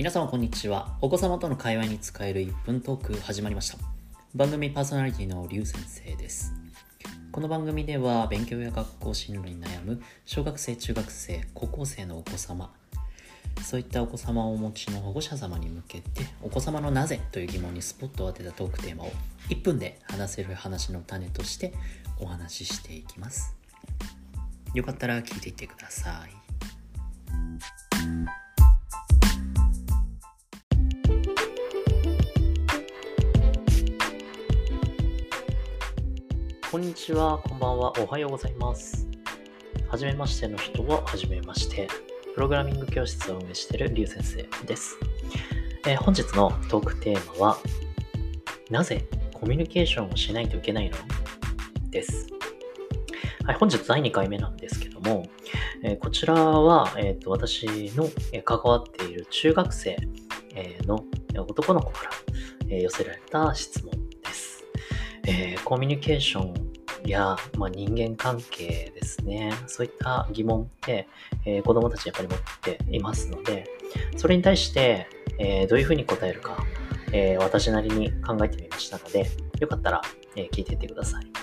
皆様こんにちは。お子様との会話に使える1分トーク始まりました。番組パーソナリティのりゅう先生です。この番組では勉強や学校進路に悩む小学生中学生高校生のお子様そういったお子様をお持ちの保護者様に向けてお子様のなぜという疑問にスポットを当てたトークテーマを1分で話せる話の種としてお話ししていきます。よかったら聞いていってください。こんにちは、こんばんは、おはようございます。はじめましての人は、はじめまして。プログラミング教室を運営しているりゅう先生です、えー本日のトークテーマは、なぜコミュニケーションをしないといけないの？です。はい、本日第2回目なんですけども、えーこちらは、えーと私のえ関わっている中学生えのえ男の子からえ寄せられた質問。えーコミュニケーションや、まあ、人間関係ですね。そういった疑問って、えー子供たちやっぱり持っていますので、それに対して、えーどういうふうに答えるか、え私なりに考えてみましたので、よかったら、え聞いていってください。